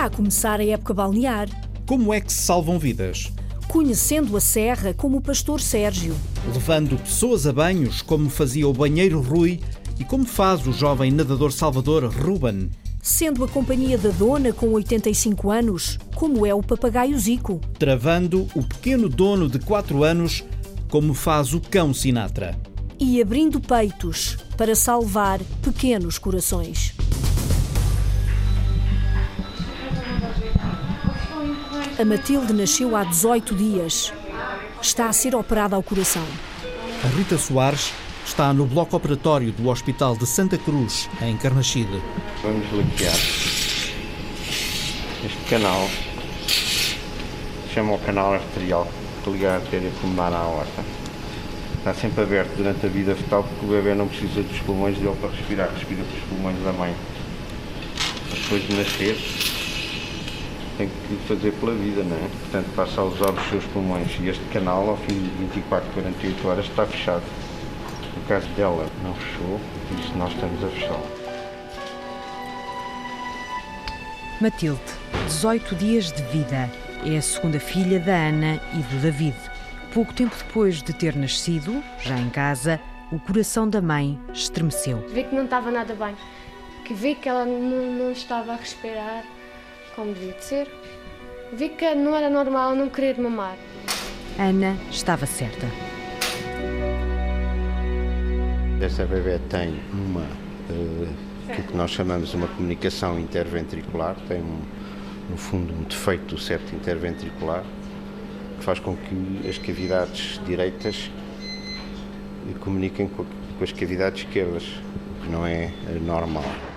Está a começar a época balnear. Como é que se salvam vidas? Conhecendo a serra como o pastor Sérgio. Levando pessoas a banhos, como fazia o banheiro Rui e como faz o jovem nadador Salvador Ruben. Sendo a companhia da dona com 85 anos, como é o papagaio Zico. Travando o pequeno dono de 4 anos, como faz o cão Sinatra. E abrindo peitos para salvar pequenos corações. A Matilde nasceu há 18 dias. Está a ser operada ao coração. A Rita Soares está no bloco operatório do Hospital de Santa Cruz, em Carnaxide. Vamos bloquear este canal. Chama o canal arterial que liga a artéria pulmonar à aorta. Está sempre aberto durante a vida fetal porque o bebê não precisa dos pulmões dele para respirar, respira pelos pulmões da mãe. Depois de nascer, tem que fazer pela vida, não é? Portanto, passa a usar os seus pulmões. E este canal, ao fim de 24, 48 horas, está fechado. No caso dela, não fechou, por isso nós estamos a fechá-lo. Matilde, 18 dias de vida. É a segunda filha da Ana e do David. Pouco tempo depois de ter nascido, já em casa, o coração da mãe estremeceu. Vi que não estava nada bem, que vi que ela não, não estava a respirar como devia de ser. Vi que não era normal não querer mamar. Ana estava certa. Esta bebê tem uma, uh, que nós chamamos uma comunicação interventricular, tem um, no fundo um defeito do septo interventricular, que faz com que as cavidades direitas comuniquem com, com as cavidades esquerdas, o que não é normal.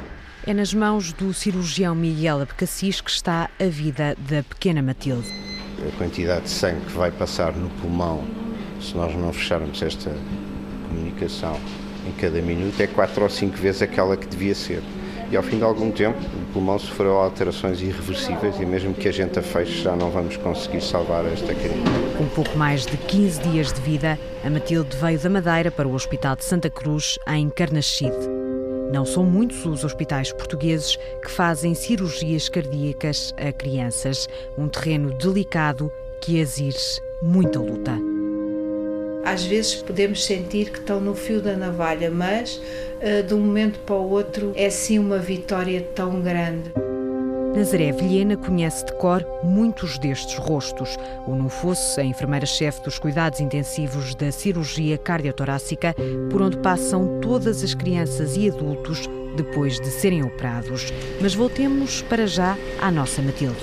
É nas mãos do cirurgião Miguel Abcacis que está a vida da pequena Matilde. A quantidade de sangue que vai passar no pulmão, se nós não fecharmos esta comunicação em cada minuto, é quatro ou cinco vezes aquela que devia ser. E ao fim de algum tempo, o pulmão sofreu alterações irreversíveis e mesmo que a gente a feche, já não vamos conseguir salvar esta criança. Com pouco mais de 15 dias de vida, a Matilde veio da Madeira para o Hospital de Santa Cruz, em Carnaxide. Não são muitos os hospitais portugueses que fazem cirurgias cardíacas a crianças, um terreno delicado que exige muita luta. Às vezes podemos sentir que estão no fio da navalha, mas uh, de um momento para o outro é sim uma vitória tão grande. Nazaré Vilhena conhece de cor muitos destes rostos. Ou não fosse a enfermeira-chefe dos cuidados intensivos da cirurgia cardiotorácica, por onde passam todas as crianças e adultos depois de serem operados. Mas voltemos para já à nossa Matilde.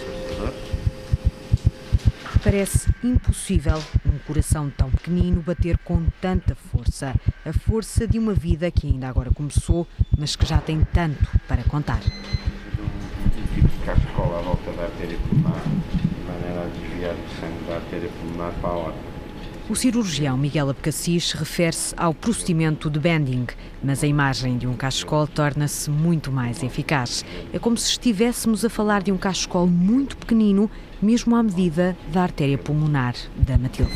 Parece impossível um coração tão pequenino bater com tanta força. A força de uma vida que ainda agora começou, mas que já tem tanto para contar cascola à volta da artéria pulmonar, de maneira a desviar o sangue da artéria pulmonar para a aorta. O cirurgião Miguel Abcacis refere-se ao procedimento de bending, mas a imagem de um cachecol torna-se muito mais eficaz. É como se estivéssemos a falar de um cachecol muito pequenino, mesmo à medida da artéria pulmonar da Matilde.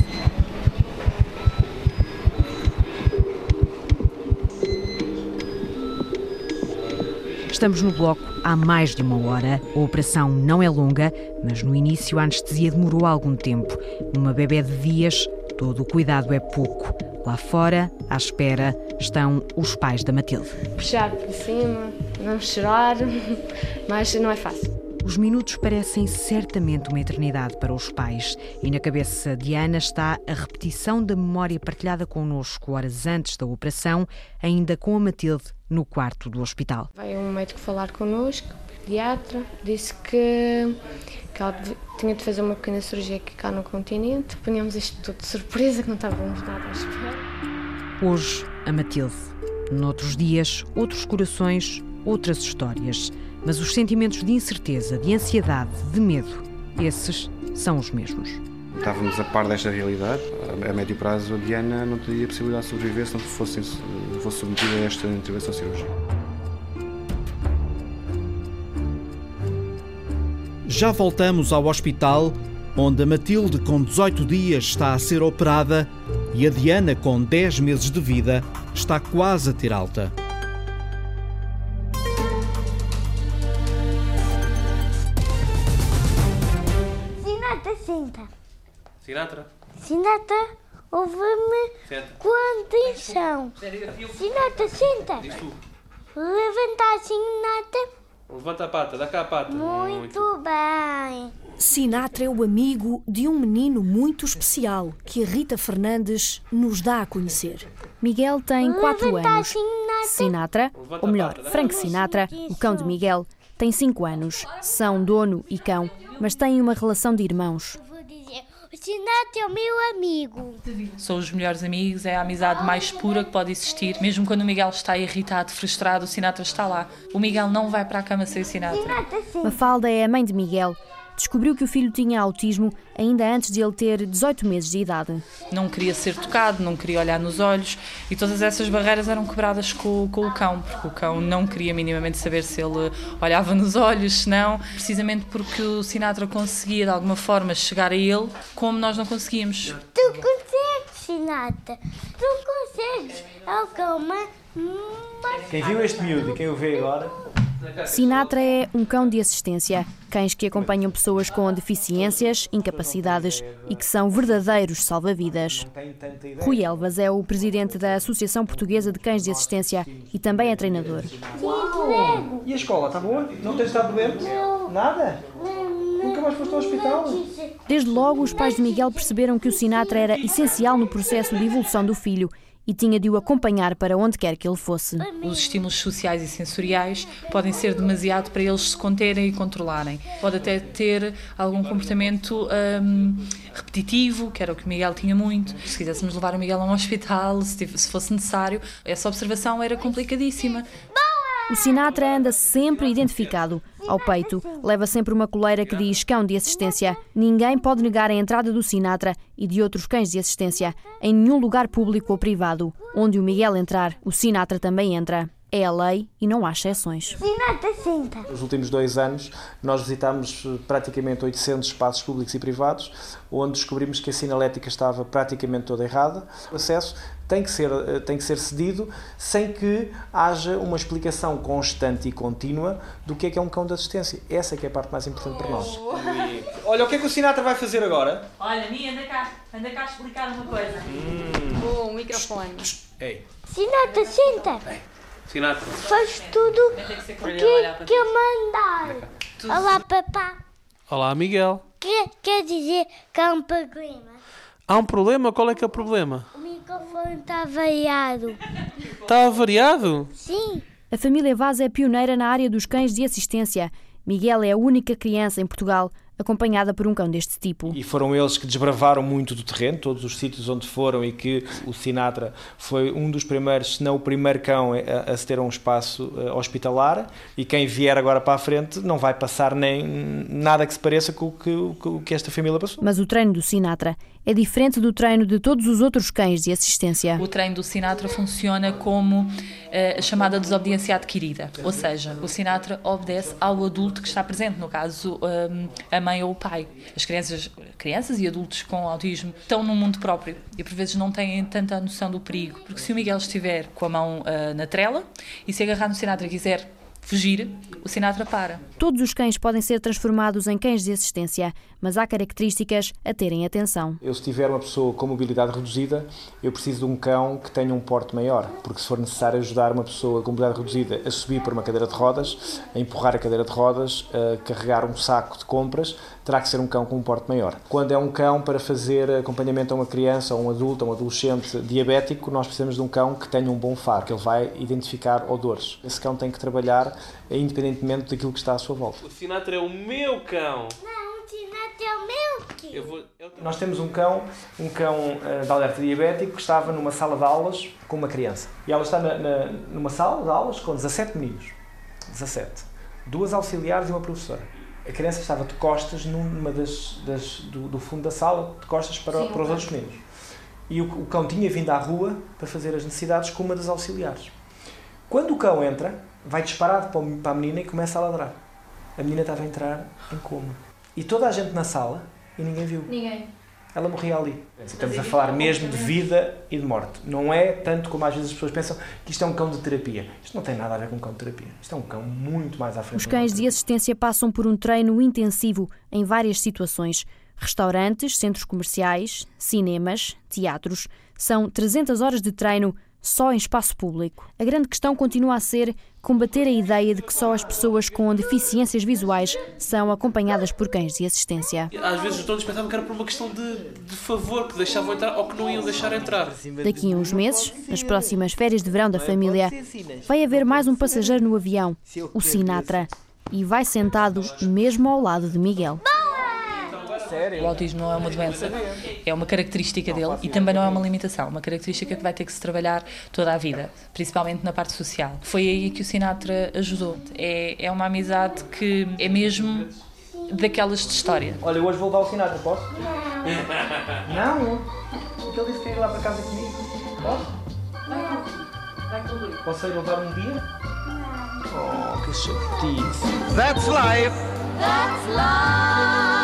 Estamos no bloco há mais de uma hora. A operação não é longa, mas no início a anestesia demorou algum tempo. Numa bebê de dias, todo o cuidado é pouco. Lá fora, à espera, estão os pais da Matilde. Puxar por cima, não chorar, mas não é fácil. Os minutos parecem certamente uma eternidade para os pais, e na cabeça de Ana está a repetição da memória partilhada connosco horas antes da operação, ainda com a Matilde no quarto do hospital. Veio um médico falar connosco, pediatra, disse que, que ela tinha de fazer uma pequena cirurgia aqui cá no continente. Punhamos isto tudo de surpresa, que não estávamos nada à espera. Hoje, a Matilde. Noutros dias, outros corações, outras histórias. Mas os sentimentos de incerteza, de ansiedade, de medo, esses são os mesmos. Estávamos a par desta realidade. A médio prazo, a Diana não teria possibilidade de sobreviver se não fosse, fosse submetido a esta intervenção cirúrgica. Já voltamos ao hospital, onde a Matilde, com 18 dias, está a ser operada e a Diana, com 10 meses de vida, está quase a ter alta. Sinatra, sinta. Sinatra? Sinatra ouve-me com atenção. Sinata, senta. Levanta a Sinata. Levanta a pata, dá cá a pata. Muito bem. Sinatra é o amigo de um menino muito especial que a Rita Fernandes nos dá a conhecer. Miguel tem 4 Levanta a anos. Sinata. Sinatra, ou melhor, Frank Sinatra, o cão de Miguel, tem 5 anos. São dono e cão, mas têm uma relação de irmãos. Sinata é o meu amigo. São os melhores amigos, é a amizade mais pura que pode existir. Mesmo quando o Miguel está irritado, frustrado, o Sinatra está lá. O Miguel não vai para a cama sem o Sinatra. Sinata, sim. Mafalda é a mãe de Miguel. Descobriu que o filho tinha autismo ainda antes de ele ter 18 meses de idade. Não queria ser tocado, não queria olhar nos olhos e todas essas barreiras eram quebradas com, com o cão, porque o cão não queria minimamente saber se ele olhava nos olhos, se não, precisamente porque o Sinatra conseguia de alguma forma chegar a ele como nós não conseguíamos. Tu consegues, Sinata. Tu consegues. É o cão mais... mais Quem viu este miúdo e quem o vê agora, Sinatra é um cão de assistência, cães que acompanham pessoas com deficiências, incapacidades e que são verdadeiros salva-vidas. Rui Elvas é o presidente da Associação Portuguesa de Cães de Assistência e também é treinador. Lego. E a escola, está boa? Não tens estado doente? Nada? Nunca mais foste ao hospital? Desde logo, os pais de Miguel perceberam que o Sinatra era essencial no processo de evolução do filho e tinha de o acompanhar para onde quer que ele fosse. Os estímulos sociais e sensoriais podem ser demasiado para eles se conterem e controlarem. Pode até ter algum comportamento hum, repetitivo, que era o que o Miguel tinha muito. Se quiséssemos levar o Miguel a um hospital, se fosse necessário, essa observação era complicadíssima. O Sinatra anda sempre identificado. Ao peito, leva sempre uma coleira que diz cão de assistência. Ninguém pode negar a entrada do Sinatra e de outros cães de assistência em nenhum lugar público ou privado. Onde o Miguel entrar, o Sinatra também entra. É a lei e não há exceções. Sinata, senta. Nos últimos dois anos, nós visitámos eh, praticamente 800 espaços públicos e privados, onde descobrimos que a sinalética estava praticamente toda errada. O acesso tem que ser, eh, tem que ser cedido sem que haja uma explicação constante e contínua do que é que é um cão de assistência. Essa é que é a parte mais importante para nós. Olha, o que é que o Sinatra vai fazer agora? Olha, Mia, anda cá, anda cá explicar uma coisa. O microfone. Ei, Sinata, senta. Sinatra. Faz tudo o que, que eu mandar. Olá, papá. Olá, Miguel. Quer, quer dizer que um problema. Há um problema? Qual é que é o problema? O microfone está variado. Está avariado? Sim. A família Vaz é pioneira na área dos cães de assistência. Miguel é a única criança em Portugal acompanhada por um cão deste tipo. E foram eles que desbravaram muito do terreno, todos os sítios onde foram e que o Sinatra foi um dos primeiros, se não o primeiro cão a, a se ter um espaço eh, hospitalar e quem vier agora para a frente não vai passar nem nada que se pareça com o que, com o que esta família passou. Mas o treino do Sinatra é diferente do treino de todos os outros cães de assistência. O treino do Sinatra funciona como eh, a chamada desobediência adquirida, ou seja, o Sinatra obedece ao adulto que está presente, no caso hum, a mãe ou o pai. As crianças, crianças e adultos com autismo estão num mundo próprio e por vezes não têm tanta noção do perigo, porque se o Miguel estiver com a mão ah, na trela e se agarrar no Sinatra quiser fugir, o Sinatra para. Todos os cães podem ser transformados em cães de assistência, mas há características a terem atenção. Eu, se tiver uma pessoa com mobilidade reduzida, eu preciso de um cão que tenha um porte maior, porque se for necessário ajudar uma pessoa com mobilidade reduzida a subir por uma cadeira de rodas, a empurrar a cadeira de rodas, a carregar um saco de compras, terá que ser um cão com um porte maior. Quando é um cão para fazer acompanhamento a uma criança, a um adulto, a um adolescente diabético, nós precisamos de um cão que tenha um bom faro, que ele vai identificar odores. Esse cão tem que trabalhar independentemente daquilo que está à sua volta. O Sinatra é o meu cão. Não, o Sinatra é o meu quê? Eu vou... eu- Nós temos um cão, um cão eh, de alerta diabético que estava numa sala de aulas com uma criança. E ela está na- na- numa sala de aulas com 17 meninos. 17. Duas auxiliares e uma professora. A criança estava de costas numa das, das- do, do fundo da sala, de costas para, para os outros meninos. E o, o cão tinha vindo à rua para fazer as necessidades com uma das auxiliares. Quando o cão entra, vai disparado para para a menina e começa a ladrar. A menina estava a entrar em coma. E toda a gente na sala e ninguém viu. Ninguém. Ela morria ali. Estamos a falar mesmo de vida e de morte. Não é tanto como às vezes as pessoas pensam que isto é um cão de terapia. Isto não tem nada a ver com um cão de terapia. Isto é um cão muito mais à frente. Os cães de assistência passam por um treino intensivo em várias situações. Restaurantes, centros comerciais, cinemas, teatros. São 300 horas de treino só em espaço público. A grande questão continua a ser combater a ideia de que só as pessoas com deficiências visuais são acompanhadas por cães de assistência. Às vezes os donos pensavam que era por uma questão de, de favor, que deixavam entrar ou que não iam deixar entrar. Daqui a uns meses, nas próximas férias de verão da família, vai haver mais um passageiro no avião, o Sinatra, e vai sentado mesmo ao lado de Miguel. O autismo não é uma doença, é uma característica dele e também não é uma limitação, uma característica que vai ter que se trabalhar toda a vida, principalmente na parte social. Foi aí que o Sinatra ajudou. É, é uma amizade que é mesmo daquelas de história. Olha, hoje vou levar o Sinatra, posso? Não? Porque ele disse que ia ir lá para casa comigo. Posso? Posso ir levar um dia? Oh, que chatice. That's life. That's life.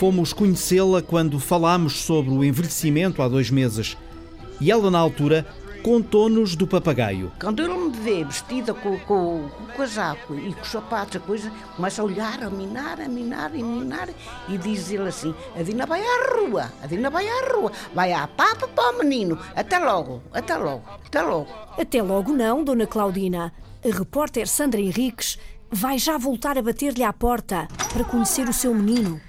Fomos conhecê-la quando falámos sobre o envelhecimento há dois meses. E ela, na altura, contou-nos do papagaio. Quando ele me vê vestida com, com, com o casaco e com os sapatos, a coisa, começa a olhar, a minar, a minar, a minar, e diz ele assim: a Dina vai à rua, a Dina vai à rua, vai à papa para o menino, até logo, até logo, até logo. Até logo não, Dona Claudina. A repórter Sandra Henriques vai já voltar a bater-lhe à porta para conhecer o seu menino.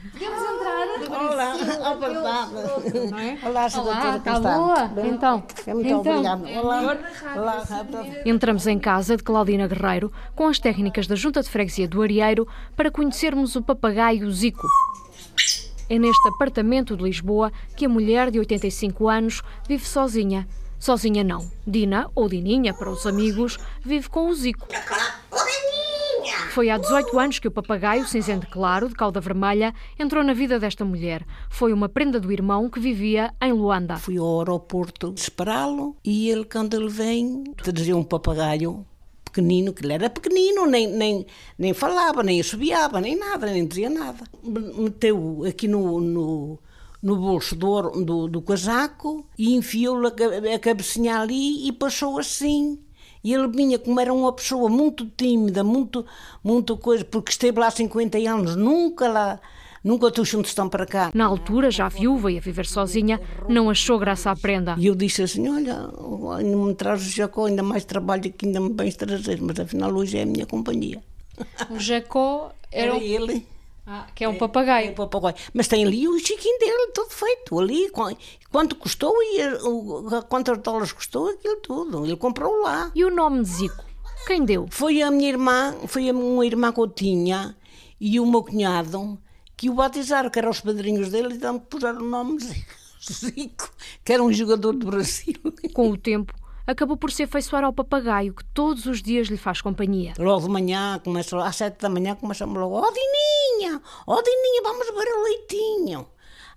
Olá, verdade. Olá, Sra. Olá, Doutora, está boa? Então, É muito então. obrigada. Olá, olá. Entramos em casa de Claudina Guerreiro com as técnicas da Junta de Freguesia do Arieiro para conhecermos o papagaio Zico. É neste apartamento de Lisboa que a mulher de 85 anos vive sozinha. Sozinha não. Dina, ou Dininha para os amigos, vive com o Zico. Foi há 18 anos que o papagaio cinzento claro, de cauda vermelha, entrou na vida desta mulher. Foi uma prenda do irmão que vivia em Luanda. Fui ao aeroporto esperá-lo e ele, quando ele vem, trazia um papagaio pequenino, que ele era pequenino, nem, nem, nem falava, nem assobiava, nem nada, nem dizia nada. Meteu aqui no, no, no bolso do, do, do casaco e enfiou-lhe a, a cabecinha ali e passou assim. E ele vinha, como era uma pessoa muito tímida, muito, muito coisa, porque esteve lá há 50 anos, nunca lá, nunca trouxe um tostão para cá. Na altura, já viúva e a viver sozinha, não achou graça à prenda. E eu disse assim: Olha, ainda me traz o Jacó, ainda mais trabalho que ainda me bens trazer, mas afinal hoje é a minha companhia. O Jacó era, Era ele. Ah, que é um papagaio. É o papagaio. Mas tem ali o chiquinho dele, tudo feito. Ali, qu- quanto custou e quantos dólares custou aquilo tudo. Ele comprou lá. E o nome de Zico? Quem deu? Foi a minha irmã, foi a uma irmã que eu tinha e o meu cunhado que o batizaram, que eram os padrinhos dele, então puseram o nome de Zico, que era um jogador do Brasil. Com o tempo, acabou por se afeiçoar ao papagaio que todos os dias lhe faz companhia. Logo de manhã, começa, às sete da manhã, começamos logo, ó Dininha, ó Dininha, vamos beber o leitinho.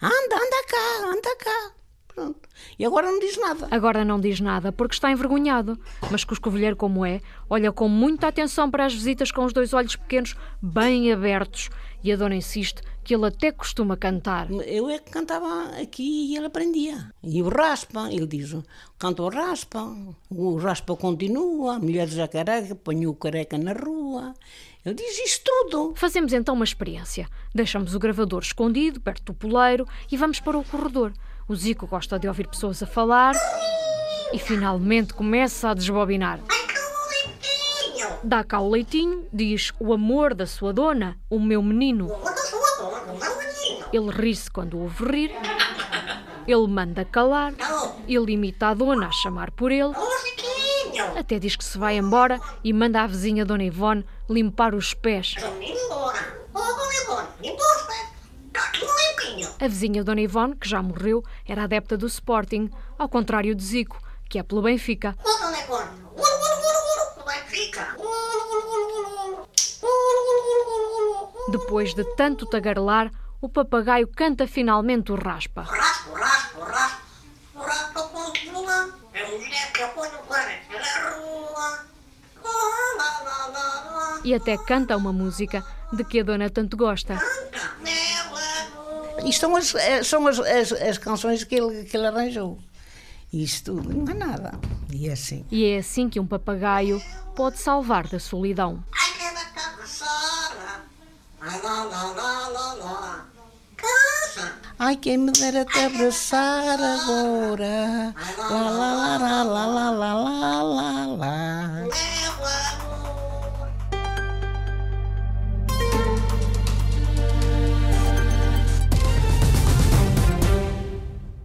Anda, anda cá, anda cá. Pronto. E agora não diz nada. Agora não diz nada porque está envergonhado, mas que o escovilheiro como é, olha com muita atenção para as visitas com os dois olhos pequenos bem abertos e a dona insiste que ele até costuma cantar. Eu é que cantava aqui e ele aprendia. E o raspa, ele diz, canta o raspa, o raspa continua, a mulher já careca, põe o careca na rua. Ele diz isto tudo. Fazemos então uma experiência. Deixamos o gravador escondido perto do poleiro e vamos para o corredor. O Zico gosta de ouvir pessoas a falar e finalmente começa a desbobinar. Dá cá o leitinho, diz o amor da sua dona, o meu menino. Ele ri-se quando o ouve rir. Ele manda calar. Ele imita a dona a chamar por ele. Até diz que se vai embora e manda a vizinha Dona Ivone limpar os pés. A vizinha Dona Ivone, que já morreu, era adepta do Sporting, ao contrário de Zico, que é pelo Benfica. Depois de tanto tagarelar, o papagaio canta finalmente o raspa. Raspo, raspo, raspo, raspo, raspo, é raspo, raspo, raspo, raspo, ponho raspo, raspo, E até canta uma música de que a dona tanto gosta. Isto são as, eh, são as, as, as canções que ele, que ele arranjou. Isto não é nada. E é assim. E é assim que um papagaio pode salvar da solidão. Ai, quem me dera te abraçar agora. Lá, lá, lá, lá, lá, lá, lá, lá, lá.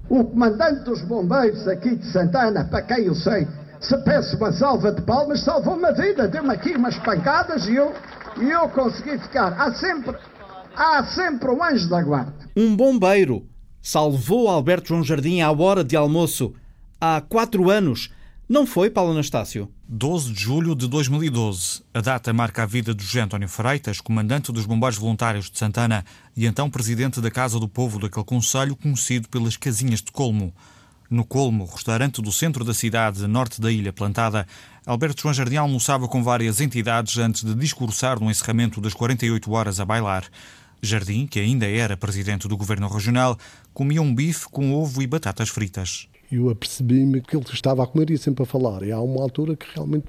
O comandante dos bombeiros aqui de Santana, para quem eu sei, se peço uma salva de palmas, salvou-me a vida. Deu-me aqui umas pancadas e eu, e eu consegui ficar. Há sempre, há sempre um anjo da guarda. Um bombeiro salvou Alberto João Jardim à hora de almoço há quatro anos. Não foi, Paulo Anastácio? 12 de julho de 2012. A data marca a vida de José António Freitas, comandante dos Bombeiros Voluntários de Santana e então presidente da Casa do Povo daquele conselho conhecido pelas Casinhas de Colmo. No Colmo, restaurante do centro da cidade, norte da Ilha Plantada, Alberto João Jardim almoçava com várias entidades antes de discursar no encerramento das 48 horas a bailar. Jardim, que ainda era presidente do governo regional, comia um bife com ovo e batatas fritas. Eu apercebi-me que ele estava a comer e sempre a falar. E há uma altura que realmente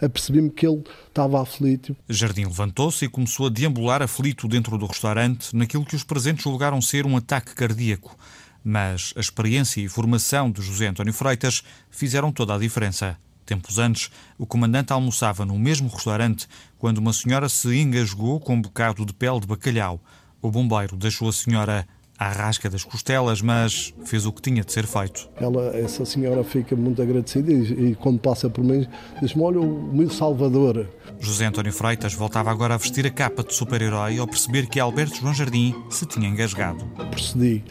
apercebi-me que ele estava aflito. Jardim levantou-se e começou a deambular aflito dentro do restaurante, naquilo que os presentes julgaram ser um ataque cardíaco. Mas a experiência e formação de José António Freitas fizeram toda a diferença. Tempos antes, o comandante almoçava no mesmo restaurante quando uma senhora se engasgou com um bocado de pele de bacalhau. O bombeiro deixou a senhora à rasca das costelas, mas fez o que tinha de ser feito. Ela, essa senhora fica muito agradecida e, e quando passa por mim diz-me, olha, o meu salvador. José António Freitas voltava agora a vestir a capa de super-herói ao perceber que Alberto João Jardim se tinha engasgado. Procedi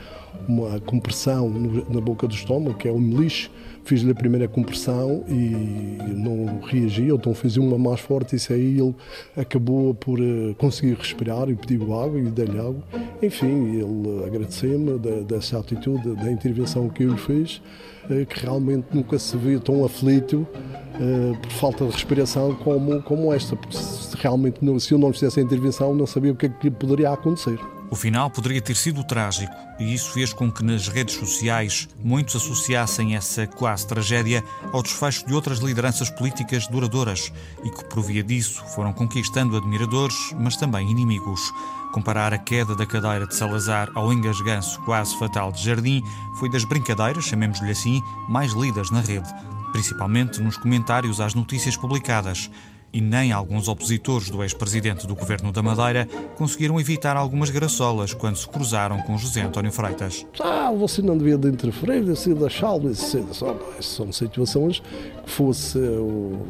uma compressão na boca do estômago, que é o meliche, fiz-lhe a primeira compressão e não reagiu, então fiz uma mais forte e aí ele acabou por uh, conseguir respirar e pediu água e dei-lhe água. Enfim, ele agradeceu-me dessa atitude, da intervenção que eu lhe fiz, uh, que realmente nunca se viu tão aflito uh, por falta de respiração como, como esta, porque realmente se eu não fizesse a intervenção não sabia o que é que poderia acontecer. O final poderia ter sido trágico, e isso fez com que nas redes sociais muitos associassem essa quase tragédia ao desfecho de outras lideranças políticas duradouras e que, por via disso, foram conquistando admiradores, mas também inimigos. Comparar a queda da cadeira de Salazar ao engasganço quase fatal de Jardim foi das brincadeiras, chamemos-lhe assim, mais lidas na rede, principalmente nos comentários às notícias publicadas e nem alguns opositores do ex-presidente do governo da Madeira conseguiram evitar algumas graçolas quando se cruzaram com José António Freitas. Ah, você não devia de interferir, devia da Chalma, são situações que fosse,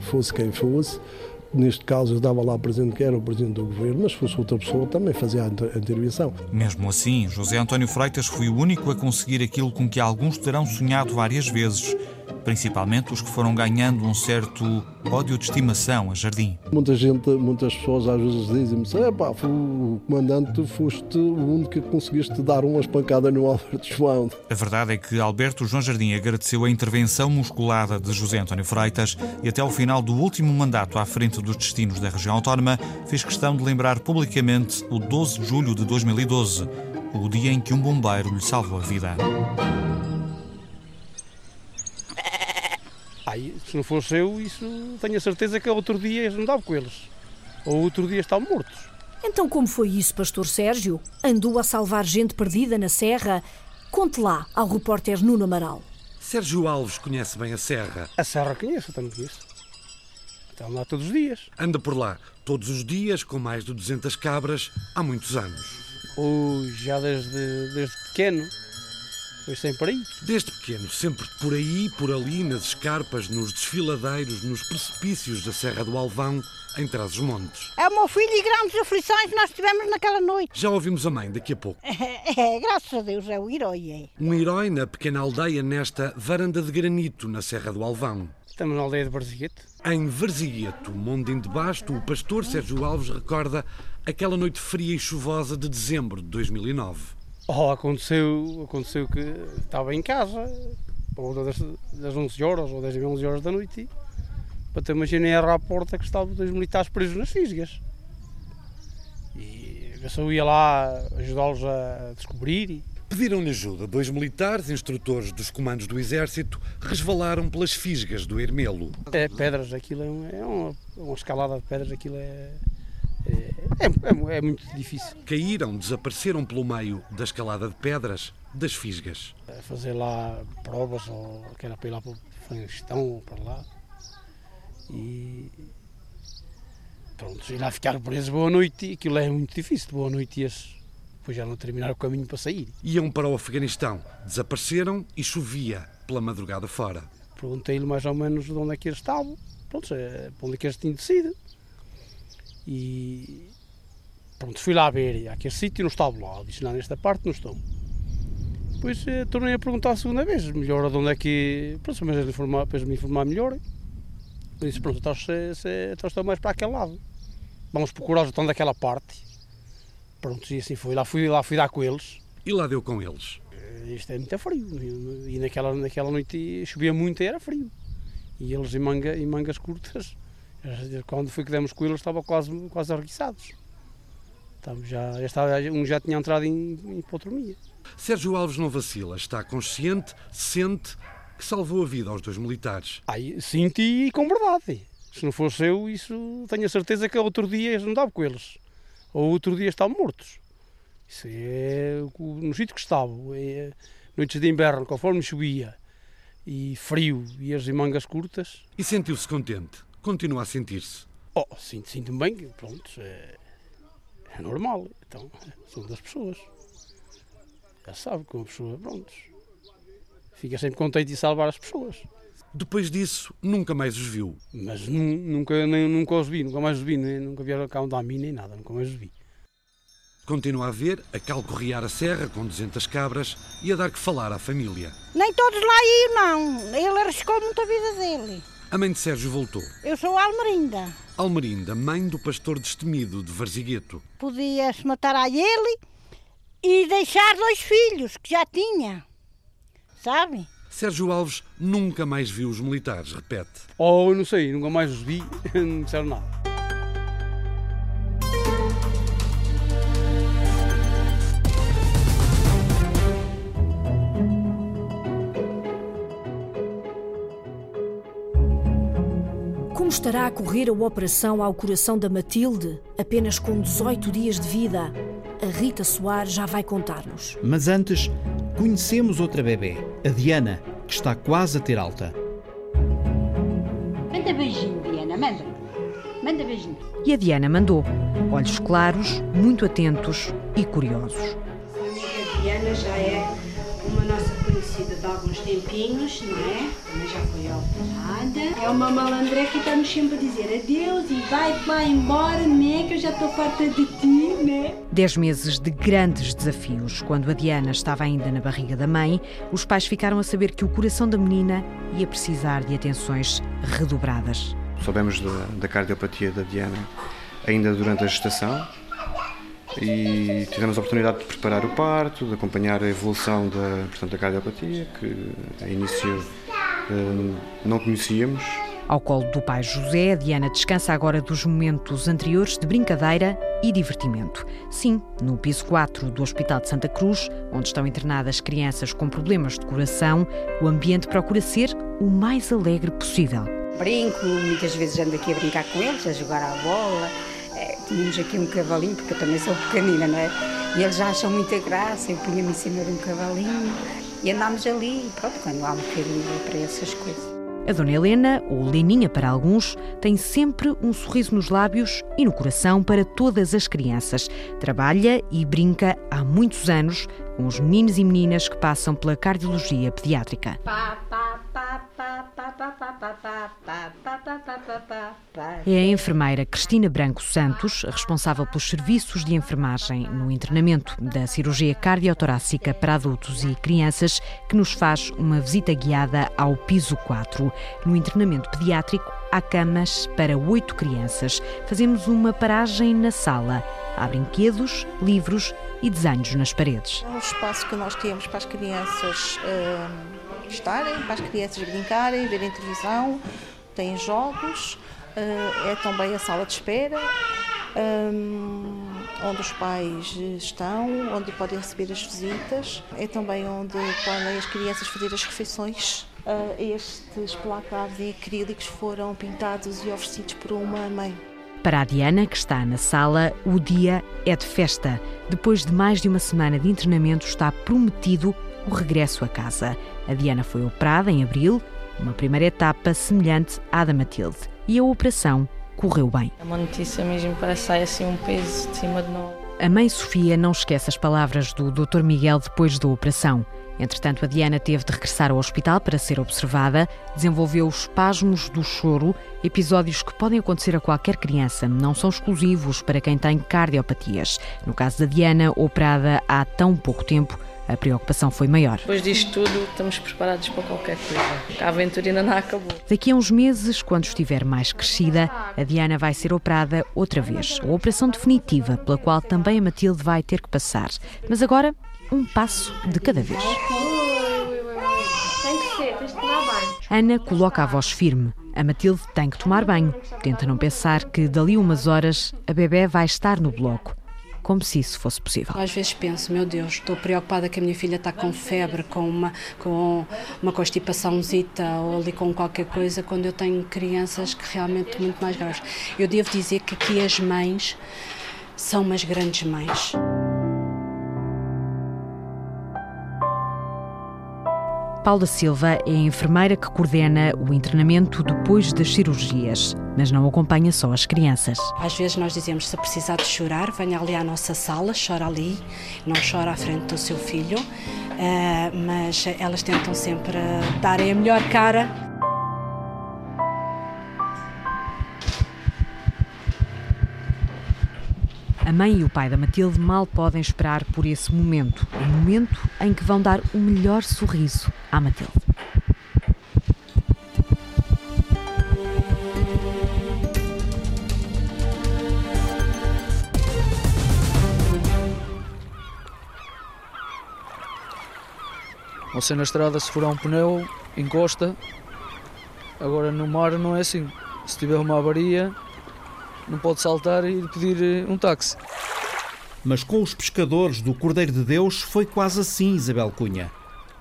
fosse quem fosse. Neste caso, eu estava lá presente que era o presidente do governo, mas se fosse outra pessoa também fazia a intervenção. Mesmo assim, José António Freitas foi o único a conseguir aquilo com que alguns terão sonhado várias vezes principalmente os que foram ganhando um certo ódio de estimação a Jardim. Muita gente, muitas pessoas às vezes dizem-me pá, o comandante, foste o único que conseguiste dar umas pancadas no Alberto João. A verdade é que Alberto João Jardim agradeceu a intervenção musculada de José António Freitas e até ao final do último mandato à frente dos destinos da região autónoma fez questão de lembrar publicamente o 12 de julho de 2012, o dia em que um bombeiro lhe salvou a vida. Ai, se não fosse eu, isso tenho a certeza que outro dia eles não davam com eles. Ou outro dia estão mortos. Então como foi isso, pastor Sérgio? Andou a salvar gente perdida na serra? Conte lá ao repórter Nuno Amaral. Sérgio Alves conhece bem a serra. A serra conheço, também conheço. Estão lá todos os dias. Anda por lá todos os dias com mais de 200 cabras há muitos anos. Ui, já desde, desde pequeno. Foi sempre aí. Desde pequeno, sempre por aí, por ali, nas escarpas, nos desfiladeiros, nos precipícios da Serra do Alvão, em Trás-os-Montes. É o meu filho e grandes aflições que nós tivemos naquela noite. Já ouvimos a mãe daqui a pouco. É, é, graças a Deus, é o herói. É. Um herói na pequena aldeia nesta varanda de granito na Serra do Alvão. Estamos na aldeia de Verzigueto. Em Verzigueto, Mondem de Basto, o pastor Sérgio Alves recorda aquela noite fria e chuvosa de dezembro de 2009. Oh, aconteceu, aconteceu que estava em casa, ou das, das 11 horas ou 10 e 11 horas da noite, e bateu uma janela à porta que estavam dois militares presos nas fisgas. E eu só ia lá ajudá-los a descobrir. E... Pediram-lhe ajuda. Dois militares, instrutores dos comandos do Exército, resvalaram pelas fisgas do Ermelo. É pedras, aquilo é, é uma, uma, escalada de pedras, aquilo é, é, é, é, muito difícil. Caíram, desapareceram pelo meio da escalada de pedras das fisgas. Fazer lá provas, ou que era para ir lá para o Afeganistão ou para lá. E pronto, ir lá ficar preso boa noite, aquilo é muito difícil, boa noite ias depois já não terminaram o caminho para sair. Iam para o Afeganistão, desapareceram e chovia pela madrugada fora. Perguntei-lhe mais ou menos de onde é que eles estavam, pronto, é, para onde é que eles tinham descido. E pronto, fui lá ver, e aquele sítio não estava lá, disse, não, nesta parte não estou. Depois eh, tornei a perguntar a segunda vez, melhor de onde é que. Pronto, mas ele informar, depois me informar melhor. Eu disse, pronto, então, se, se, então estou mais para aquele lado. Vamos procurar o onde daquela parte. Pronto, e assim foi. Lá fui, lá fui dar com eles. E lá deu com eles? Eh, isto é muito frio. E naquela, naquela noite chovia muito e era frio. E eles em, manga, em mangas curtas, quando foi que demos com eles, estavam quase, quase arreguiçados. Já, já estava, um já tinha entrado em, em. Sérgio Alves não vacila, está consciente, sente que salvou a vida aos dois militares. Ai, senti e com verdade. Se não fosse eu, isso tenho a certeza que outro dia eles não davam com eles. Ou outro dia estavam mortos. Isso é no sítio que estavam. É, noites de inverno, conforme chovia, e frio, e as mangas curtas. E sentiu-se contente? Continua a sentir-se? Oh, sinto, sinto-me bem, pronto, é, é normal. Então, são das pessoas já sabe que uma pessoa, pronto, fica sempre contente de salvar as pessoas. Depois disso, nunca mais os viu. Mas nunca, nem, nunca os vi, nunca mais os vi, nem, nunca vieram cá onde a mim nem nada, nunca mais os vi. Continua a ver, a calcorrear a serra com 200 cabras e a dar que falar à família. Nem todos lá iam, não. Ele arriscou muito a vida dele. A mãe de Sérgio voltou. Eu sou Almerinda. Almerinda, mãe do pastor destemido de Varzigueto. Podia-se matar a ele e deixar dois filhos que já tinha. Sabe? Sérgio Alves nunca mais viu os militares, repete. Oh, não sei, nunca mais os vi, não disseram nada. Como estará a correr a operação ao coração da Matilde, apenas com 18 dias de vida? A Rita Soares já vai contar-nos. Mas antes, conhecemos outra bebê, a Diana, que está quase a ter alta. Manda beijinho, Diana, manda. Manda beijinho. E a Diana mandou. Olhos claros, muito atentos e curiosos. A amiga Diana já é uma nossa conhecida de alguns tempinhos, não é? Também já foi operada. É uma malandra que está nos sempre a dizer adeus e vai, vai embora, né? Que eu já estou farta de ti, né? Dez meses de grandes desafios. Quando a Diana estava ainda na barriga da mãe, os pais ficaram a saber que o coração da menina ia precisar de atenções redobradas. Soubemos da, da cardiopatia da Diana ainda durante a gestação e tivemos a oportunidade de preparar o parto, de acompanhar a evolução da, portanto, da cardiopatia, que a início eh, não conhecíamos. Ao colo do pai José, Diana descansa agora dos momentos anteriores de brincadeira e divertimento. Sim, no piso 4 do Hospital de Santa Cruz, onde estão internadas crianças com problemas de coração, o ambiente procura ser o mais alegre possível. Brinco, muitas vezes ando aqui a brincar com eles, a jogar à bola. Tínhamos aqui um cavalinho, porque eu também sou pequenina, não é? E eles acham muita graça, eu punha-me em cima de um cavalinho e andámos ali, e pronto, quando há um bocadinho para essas coisas. A Dona Helena, ou Leninha para alguns, tem sempre um sorriso nos lábios e no coração para todas as crianças. Trabalha e brinca há muitos anos com os meninos e meninas que passam pela cardiologia pediátrica. É a enfermeira Cristina Branco Santos, responsável pelos serviços de enfermagem no internamento da cirurgia cardiotorácica para adultos e crianças, que nos faz uma visita guiada ao piso 4. No internamento pediátrico, há camas para oito crianças. Fazemos uma paragem na sala. Há brinquedos, livros e desenhos nas paredes. É um espaço que nós temos para as crianças. Hum estarem, para as crianças brincarem, verem televisão, têm jogos, é também a sala de espera, onde os pais estão, onde podem receber as visitas, é também onde podem as crianças fazer as refeições. Estes placares em acrílicos foram pintados e oferecidos por uma mãe. Para a Diana, que está na sala, o dia é de festa. Depois de mais de uma semana de internamento, está prometido o regresso a casa. A Diana foi operada em abril, uma primeira etapa semelhante à da Matilde. E a operação correu bem. É uma notícia mesmo, parece sair assim um peso de cima de nós. A mãe Sofia não esquece as palavras do Dr. Miguel depois da operação. Entretanto, a Diana teve de regressar ao hospital para ser observada, desenvolveu espasmos do choro, episódios que podem acontecer a qualquer criança, não são exclusivos para quem tem cardiopatias. No caso da Diana, operada há tão pouco tempo, a preocupação foi maior. Depois disto tudo, estamos preparados para qualquer coisa. A aventura ainda não acabou. Daqui a uns meses, quando estiver mais crescida, a Diana vai ser operada outra vez. A operação definitiva, pela qual também a Matilde vai ter que passar. Mas agora um passo de cada vez. Tem que ser, tens de tomar banho. Ana coloca a voz firme. A Matilde tem que tomar banho. Tenta não pensar que dali umas horas a bebê vai estar no bloco. Como se isso fosse possível. Às vezes penso, meu Deus, estou preocupada que a minha filha está com febre, com uma, com uma constipaçãozita ou ali com qualquer coisa, quando eu tenho crianças que realmente muito mais graves. Eu devo dizer que aqui as mães são umas grandes mães. Paula Silva é a enfermeira que coordena o internamento depois das cirurgias, mas não acompanha só as crianças. Às vezes nós dizemos, se precisar de chorar, venha ali à nossa sala, chora ali, não chora à frente do seu filho, uh, mas elas tentam sempre darem a melhor cara A mãe e o pai da Matilde mal podem esperar por esse momento, o momento em que vão dar o melhor sorriso à Matilde. Você na estrada, se furar um pneu, encosta. Agora no mar não é assim. Se tiver uma avaria, não pode saltar e pedir eh, um táxi. Mas com os pescadores do Cordeiro de Deus foi quase assim, Isabel Cunha.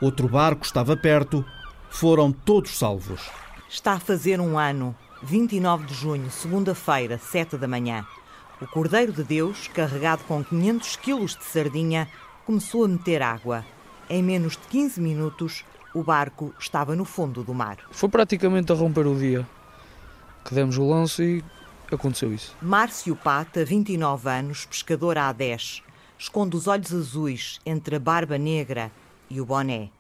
Outro barco estava perto, foram todos salvos. Está a fazer um ano, 29 de junho, segunda-feira, 7 da manhã. O Cordeiro de Deus, carregado com 500 quilos de sardinha, começou a meter água. Em menos de 15 minutos, o barco estava no fundo do mar. Foi praticamente a romper o dia que demos o lance e aconteceu isso. Márcio Pata, 29 anos, pescador há 10, esconde os olhos azuis entre a barba negra e o boné.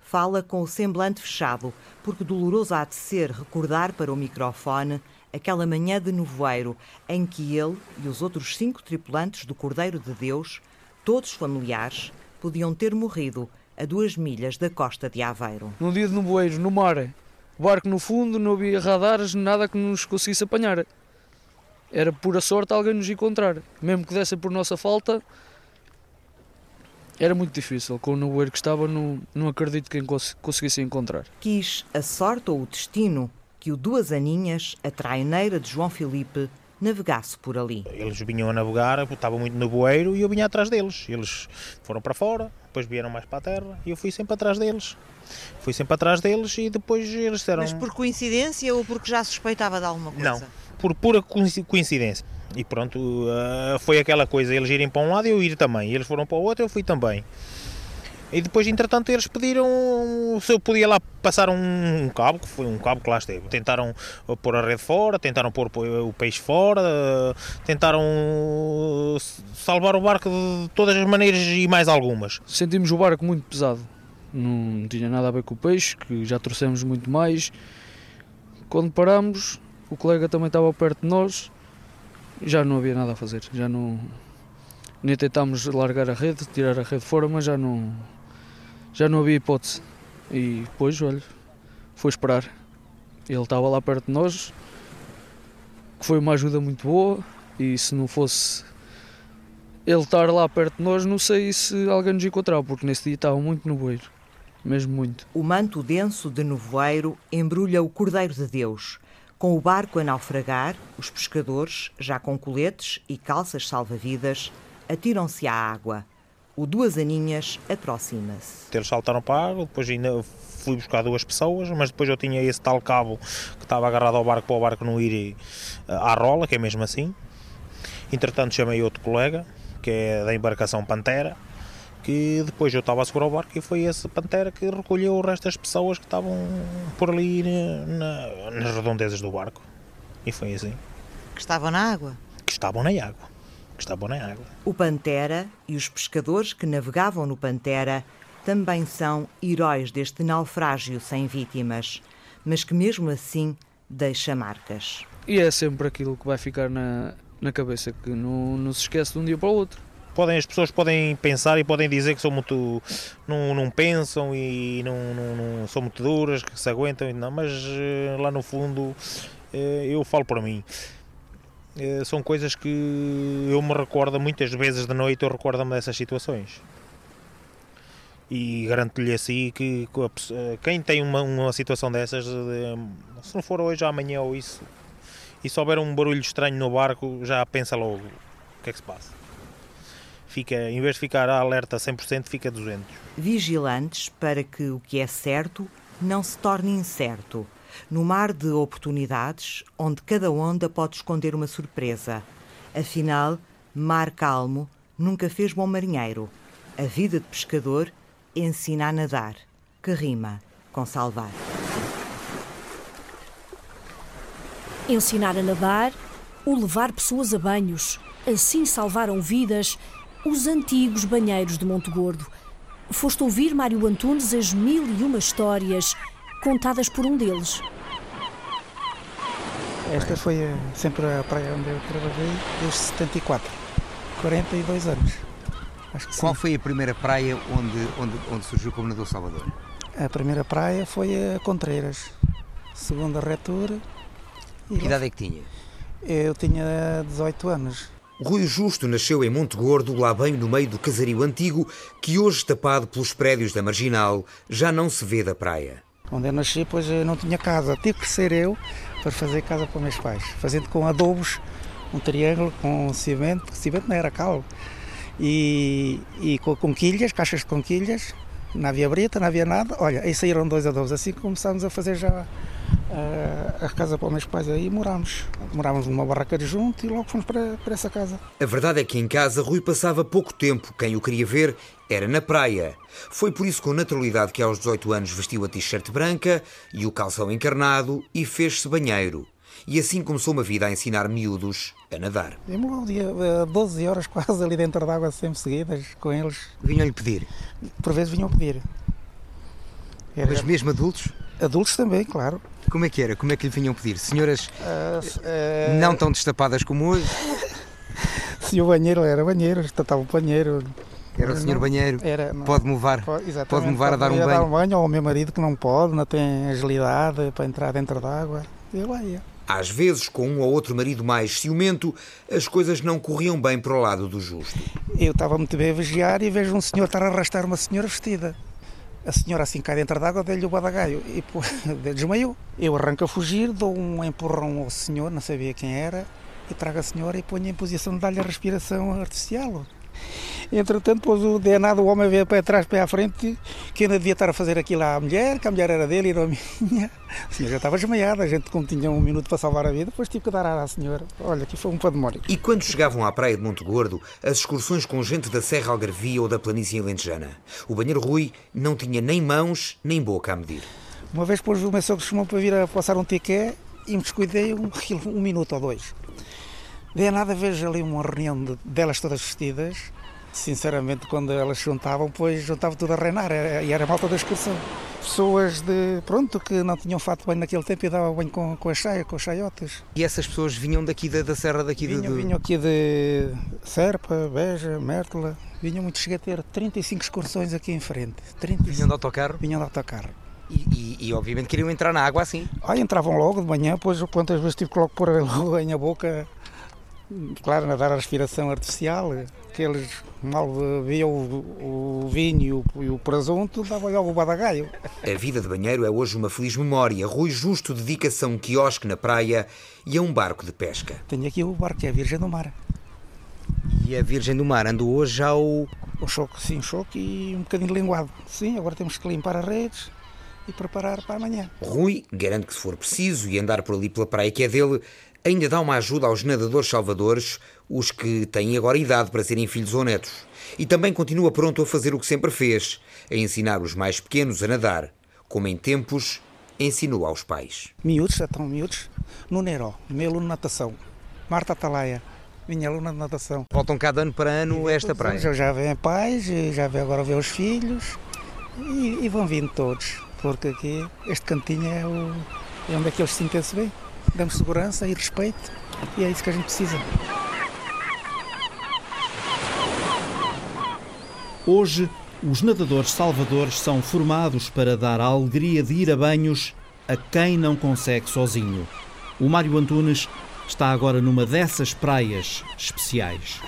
Fala com o semblante fechado, porque doloroso há de ser recordar para o microfone aquela manhã de nevoeiro em que ele e os outros cinco tripulantes do Cordeiro de Deus, todos familiares, podiam ter morrido a duas milhas da costa de Aveiro. Num dia de nevoeiro, no mar, o barco no fundo, não havia radares, nada que nos conseguisse apanhar era pura sorte alguém nos encontrar. Mesmo que desse por nossa falta, era muito difícil. Com o nevoeiro que estava, não, não acredito que cons conseguisse encontrar. Quis a sorte ou o destino que o Duas Aninhas, a traineira de João Filipe, navegasse por ali. Eles vinham a navegar, estava muito nevoeiro e eu vinha atrás deles. Eles foram para fora, depois vieram mais para a terra e eu fui sempre atrás deles. Fui sempre atrás deles e depois eles disseram... Mas por coincidência ou porque já suspeitava de alguma coisa? Não, por pura coincidência. E pronto, uh, foi aquela coisa, eles irem para um lado e eu ir também. Eles foram para o outro, eu fui também. E depois, entretanto, eles pediram se eu podia lá passar um cabo, que foi um cabo que lá esteve. Tentaram pôr a rede fora, tentaram pôr o peixe fora, tentaram salvar o barco de todas as maneiras e mais algumas. Sentimos o barco muito pesado. Não tinha nada a ver com o peixe, que já trouxemos muito mais. Quando paramos, o colega também estava perto de nós, já não havia nada a fazer, já não nem tentámos largar a rede, tirar a rede fora, mas já não já não havia hipótese. E depois, olha, foi esperar. Ele estava lá perto de nós, que foi uma ajuda muito boa, e se não fosse ele estar lá perto de nós, não sei se alguém nos encontrava, porque nesse dia estava muito no bueiro. mesmo muito. O manto denso de nevoeiro embrulha o Cordeiro de Deus. Com o barco a naufragar, os pescadores, já com coletes e calças salva-vidas, atiram-se à água. O Duas Aninhas aproxima-se. Eles saltaram para a água, depois ainda fui buscar duas pessoas, mas depois eu tinha esse tal cabo que estava agarrado ao barco para o barco não ir eh, à rola, que é mesmo assim. Entretanto chamei outro colega, que é da embarcação Pantera, que depois eu estava a segurar o barco e foi esse Pantera que recolheu o resto das pessoas que estavam por ali na, nas redondezas do barco. E foi assim. Que estavam na água? Que estavam na água. Que estavam na água. O Pantera e os pescadores que navegavam no Pantera também são heróis deste naufrágio sem vítimas, mas que mesmo assim deixa marcas. E é sempre aquilo que vai ficar na, na cabeça, que não, não se esquece de um dia para o outro podem as pessoas podem pensar e podem dizer que são muito não, não pensam e não, não, não, são muito duras que se aguentam não mas eh, lá no fundo eh, eu falo por mim. Eh, são coisas que eu me recordo muitas vezes de noite eu recordo-me dessas situações. E garanto-lhe assim que quem tem uma, uma situação dessas se não for hoje amanhã ou isso e se houver um barulho estranho no barco já pensa logo o que é que se passa fica, em vez de ficar a alerta 100%, fica 200. Vigilantes para que o que é certo não se torne incerto. No mar de oportunidades, onde cada onda pode esconder uma surpresa. Afinal, mar calmo nunca fez bom marinheiro. A vida de pescador ensina a nadar, que rima com salvar. Ensinar a nadar, o levar pessoas a banhos. Assim salvaram vidas os antigos banheiros de Monte Gordo. Foste ouvir Mário Antunes as mil e uma histórias contadas por um deles. Esta foi eh, sempre a praia onde eu trabalhei desde 74, 42 anos. Qual foi a primeira praia onde, onde, onde surgiu o Comendador Salvador? A primeira praia foi a Contreiras, segunda retura. Que idade é que tinha? Eu tinha 18 anos. Rui Justo nasceu em Monte Gordo, lá bem no meio do casario antigo, que hoje, tapado pelos prédios da Marginal, já não se vê da praia. Onde eu nasci, pois eu não tinha casa. Tive que ser eu para fazer casa para meus pais, fazendo com adobos, um triângulo com cimento, cimento não era cal, e, e com, com quilhas, caixas de conquilhas, não havia brita, não havia nada. Olha, aí saíram dois adobos. Assim começámos a fazer já a casa para os meus pais aí e morámos. Morámos numa barraca de junto e logo fomos para, para essa casa. A verdade é que em casa Rui passava pouco tempo. Quem o queria ver era na praia. Foi por isso com naturalidade que aos 18 anos vestiu a t-shirt branca e o calção encarnado e fez-se banheiro. E assim começou uma vida a ensinar miúdos a nadar. Vimos um dia 12 horas quase ali dentro d'água sempre seguidas com eles. Vinham-lhe pedir? Por vezes vinham pedir. Era... Mas mesmo adultos? Adultos também, claro. Como é que era? Como é que lhe vinham pedir? Senhoras uh, uh... não tão destapadas como hoje? Se o banheiro era banheiro, estava o banheiro. Era o senhor banheiro? Era, pode-me levar, pode, pode levar a dar um banho? dar um banho, ou o meu marido que não pode, não tem agilidade para entrar dentro d'água. E lá ia. Às vezes, com um ou outro marido mais ciumento, as coisas não corriam bem para o lado do justo. Eu estava muito bem a vigiar e vejo um senhor estar a arrastar uma senhora vestida. A senhora assim cai dentro d'água, dei-lhe o badagaio e pô, desmaiou. Eu arranco a fugir, dou um empurrão ao senhor, não sabia quem era, e trago a senhora e ponho em posição de dar-lhe a respiração artificial. Entretanto, depois o danado, o homem veio para trás, para a frente, que ainda devia estar a fazer aquilo à mulher, que a mulher era dele e não a minha. A senhora já estava desmaiada, a gente, como tinha um minuto para salvar a vida, depois tive que dar à senhora. Olha, aqui foi um pandemónio. E quando chegavam à praia de Monte Gordo, as excursões com gente da Serra Algarvia ou da planície alentejana, o banheiro Rui não tinha nem mãos nem boca a medir. Uma vez, depois, o meu sogro chamou para vir a passar um tiqué e me descuidei um, um minuto ou dois. De nada vejo ali uma reunião de, delas todas vestidas. Sinceramente, quando elas juntavam, pois juntava tudo a reinar e era a malta da excursão. Pessoas de, pronto, que não tinham fato bem naquele tempo e davam bem com, com a chaia, com os chaiotes. E essas pessoas vinham daqui da, da serra daqui vinham, de... Vinham aqui de Serpa, Beja, Mértola. Vinham muito, cheguei a ter 35 excursões aqui em frente. 35. Vinham de autocarro? Vinham de autocarro. E, e, e, obviamente queriam entrar na água assim? Ah, entravam logo de manhã, pois quantas vezes tive que logo pôr logo em a boca Claro, a dar a respiração artificial, que eles mal bebiam o, o vinho e o, o presunto, dava logo o badagaio. A vida de banheiro é hoje uma feliz memória. Rui Justo dedica-se a um quiosque na praia e a um barco de pesca. Tenho aqui o barco, que é a Virgem do Mar. E a Virgem do Mar andou hoje ao... O choque, sim, choque e um bocadinho linguado. Sim, agora temos que limpar as redes e preparar para amanhã. Rui garante que se for preciso e andar por ali pela praia que é dele, ainda dá uma ajuda aos nadadores salvadores, os que têm agora idade para serem filhos ou netos. E também continua pronto a fazer o que sempre fez, a ensinar os mais pequenos a nadar, como em tempos ensinou aos pais. Miúdos, já estão miúdos, no Nero, meu aluno de natação, Marta Atalaia, minha aluna de natação. Voltam cada ano para ano esta praia? Já, já vêm pais, já vêm agora ver os filhos e, e, vão vindo todos, porque aqui este cantinho é, o, é onde é que eles se sentem-se bem. Damos segurança e respeito e é isso que a gente precisa. Hoje, os nadadores salvadores são formados para dar a alegria de ir a banhos a quem não consegue sozinho. O Mário Antunes está agora numa dessas praias especiais.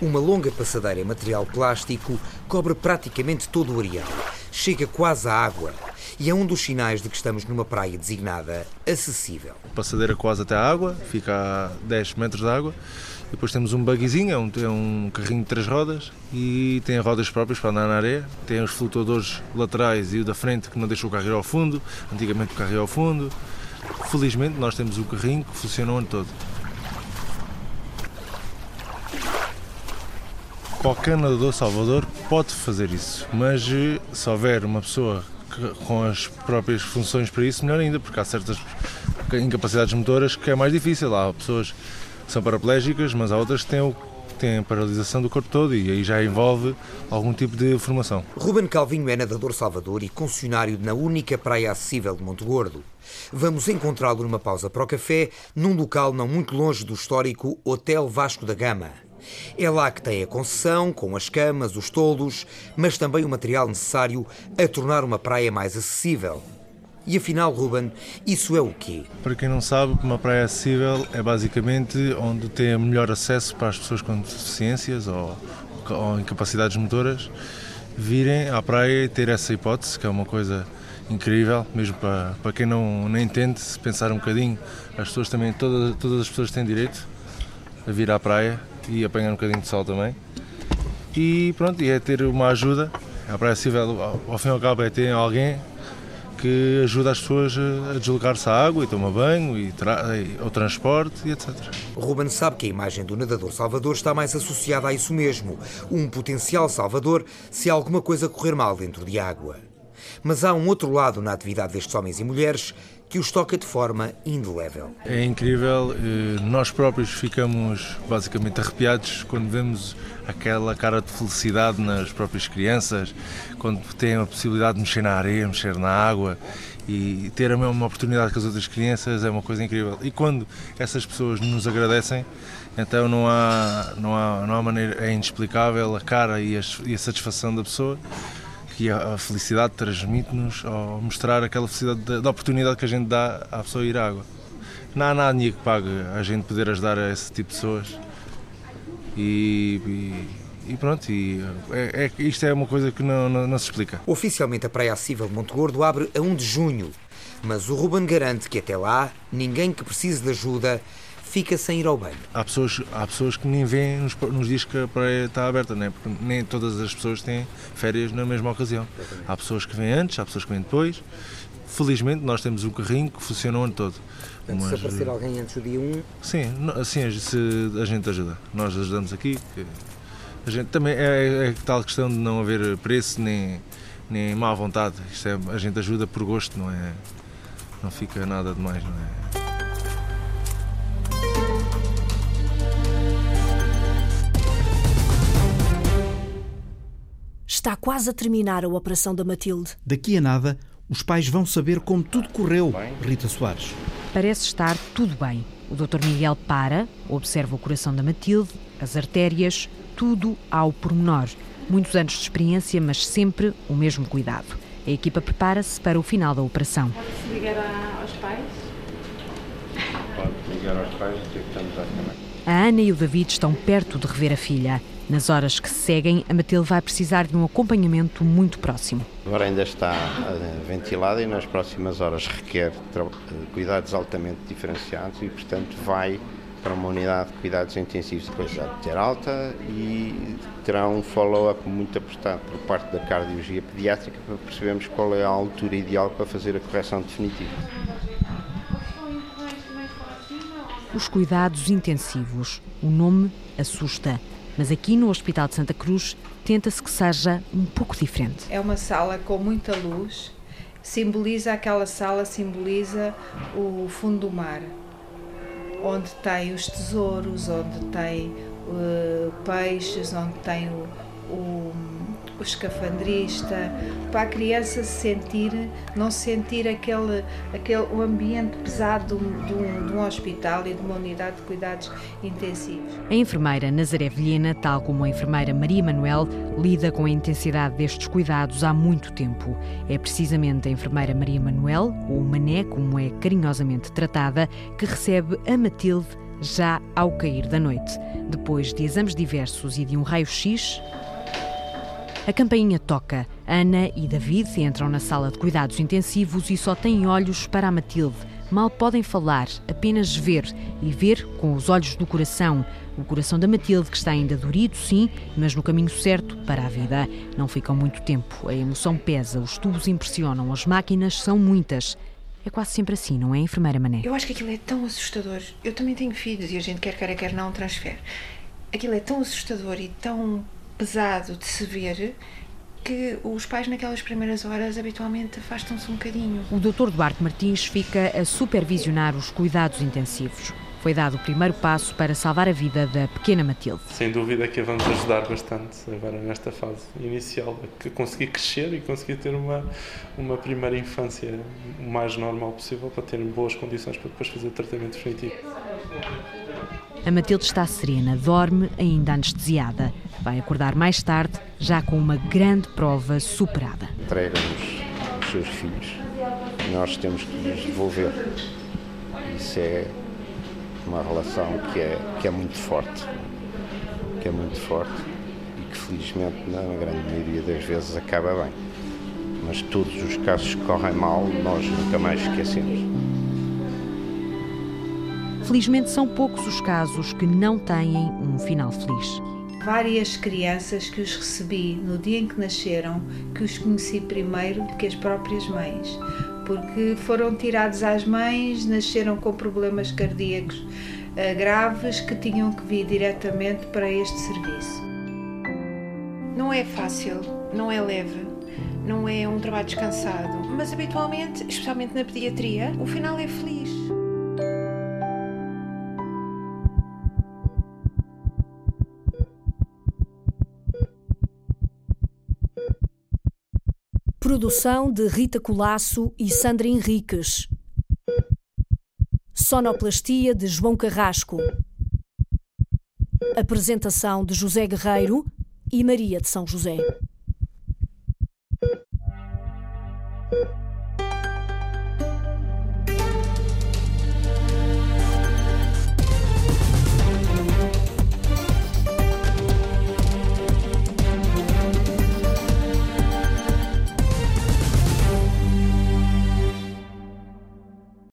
Uma longa passadeira em material plástico cobre praticamente todo o areal. Chega quase à água e é um dos sinais de que estamos numa praia designada acessível. Passadeira quase até à água, fica a 10 metros de água depois temos um buggyzinho, é um, é um carrinho de três rodas e tem rodas próprias para andar na areia. Tem os flutuadores laterais e o da frente que não deixa o carro ir ao fundo. Antigamente o carro ia ao fundo. Felizmente nós temos o carrinho que funciona o ano todo. Qualquer nadador Salvador pode fazer isso, mas eh, se houver uma pessoa com as próprias funções para isso, melhor ainda, porque há certas incapacidades motoras que é mais difícil. Há pessoas são paraplégicas, mas há outras que têm, o, paralisação do corpo todo e aí já envolve algum tipo de formação. Ruben Calvinho é nadador salvador e concessionário na única praia acessível de Monte Gordo. Vamos encontrá-lo numa pausa para o café, num local não muito longe do histórico Hotel Vasco da Gama. É lá que tem a concessão, com as camas, os toldos, mas também o material necessário a tornar uma praia mais acessível. E afinal, Ruben, isso é o quê? Para quem não sabe, uma praia acessível é basicamente onde tem melhor acesso para as pessoas com deficiências ou, ou incapacidades motoras virem à praia e ter essa hipótese, que é uma coisa incrível, mesmo para, para quem não, não entende, se pensar um bocadinho, as pessoas também, todas, todas as pessoas têm direito a vir à praia e apanhar um bocadinho de sol também. E pronto, e é ter uma ajuda. A praia acessível, ao fim e ao cabo, é ter alguém que ajuda as pessoas a deslocar-se à água e tomar banho e, e ao transporte e etc. Ruben sabe que a imagem do nadador salvador está mais associada a isso mesmo, um potencial salvador se alguma coisa correr mal dentro de água. Mas há um outro lado na atividade destes homens e mulheres que os toca de forma indelével. É incrível, eh, nós próprios ficamos basicamente arrepiados quando vemos aquela cara de felicidade nas próprias crianças, quando têm a possibilidade de mexer na areia, mexer na água e ter a mesma oportunidade que as outras crianças é uma coisa incrível. E quando essas pessoas nos agradecem, então não há, não há, não há maneira, é inexplicável a cara e a, e a satisfação da pessoa que a, felicidade transmite-nos ao mostrar aquela felicidade da, da, oportunidade que a gente dá à pessoa ir à água. Não há nada que pague a gente poder ajudar a esse tipo de pessoas. E, e, e pronto, e é, é, isto é uma coisa que não, não, não, se explica. Oficialmente a Praia Acessível de Monte Gordo abre a 1 de junho, mas o Ruben garante que até lá ninguém que precise de ajuda fica sem ir ao banho. Há pessoas, há pessoas que nem vêm nos, nos dias que a praia está aberta, né? porque nem todas as pessoas têm férias na mesma ocasião. Há pessoas que vêm antes, há pessoas que vêm depois. Felizmente nós temos um carrinho que funciona o ano todo. Portanto, se aparecer alguém antes do dia 1... Sim, assim a gente ajuda. Nós ajudamos aqui. A gente também é, é tal questão de não haver preço nem, nem má vontade. Isto é, a gente ajuda por gosto, não é? Não fica nada demais, não é? Está quase a terminar a operação da Matilde. Daqui a nada, os pais vão saber como tudo correu, Rita Soares. Parece estar tudo bem. O Dr. Miguel para, observa o coração da Matilde, as artérias, tudo ao pormenor. Muitos anos de experiência, mas sempre o mesmo cuidado. A equipa prepara-se para o final da operação. Pode-se ligar aos pais? Pode ligar aos pais e dizer que estamos basicamente. A Ana e o David estão perto de rever a filha. Nas horas que se seguem, a Matilde vai precisar de um acompanhamento muito próximo. Agora ainda está eh, ventilada e nas próximas horas requer cuidados altamente diferenciados e, portanto, vai para uma unidade de cuidados intensivos depois de ter alta e terá um follow-up muito apostado por parte da cardiologia pediátrica para percebermos qual é a altura ideal para fazer a correção definitiva. Os cuidados intensivos. O nome assusta, mas aqui no Hospital de Santa Cruz tenta-se que seja um pouco diferente. É uma sala com muita luz, simboliza aquela sala, simboliza o fundo do mar onde tem os tesouros, onde tem uh, peixes, onde tem o, o, o escafandrista, para a criança se sentir, não sentir aquele, aquele o ambiente pesado de um, de, um, de um, hospital e de uma unidade de cuidados intensivos. A enfermeira Nazaré Vilhena, tal como a enfermeira Maria Manuel, lida com a intensidade destes cuidados há muito tempo. É precisamente a enfermeira Maria Manuel, ou Mané, como é carinhosamente tratada, que recebe a Matilde já ao cair da noite. Depois de exames diversos e de um raio-x, a campainha toca. Ana e David entram na sala de cuidados intensivos e só têm olhos para a Matilde. Mal podem falar, apenas ver e ver com os olhos do coração. O coração da Matilde, que está ainda dorido, sim, mas no caminho certo para a vida. Não ficam muito tempo. A emoção pesa, os tubos impressionam, as máquinas são muitas. É quase sempre assim, não é, enfermeira Mané? Eu acho que aquilo é tão assustador. Eu também tenho filhos e a gente quer queira, quer não, transfere. Aquilo é tão assustador e tão pesado de se ver que os pais naquelas primeiras horas habitualmente afastam-se um bocadinho. O Dr. Duarte Martins fica a supervisionar os cuidados intensivos. Foi dado o primeiro passo para salvar a vida da pequena Matilde. Sem dúvida que a vamos ajudar bastante agora nesta fase inicial, a conseguir crescer e conseguir ter uma, uma primeira infância o mais normal possível para ter boas condições para depois fazer o tratamento definitivo. A Matilde está serena, dorme ainda anestesiada. Vai acordar mais tarde, já com uma grande prova superada. Entrega-nos os seus filhos. Nós temos que lhes devolver. Isso é uma relação que é, que é muito forte. Que é muito forte e que felizmente na grande maioria das vezes acaba bem. Mas todos os casos que correm mal nós nunca mais esquecemos. Felizmente são poucos os casos que não têm um final feliz várias crianças que os recebi no dia em que nasceram, que os conheci primeiro do que as próprias mães, porque foram tirados às mães, nasceram com problemas cardíacos uh, graves que tinham que vir diretamente para este serviço. Não é fácil, não é leve, não é um trabalho descansado, mas habitualmente, especialmente na pediatria, o final é feliz. Produção de Rita Colasso e Sandra Henriques. Sonoplastia de João Carrasco. Apresentação de José Guerreiro e Maria de São José.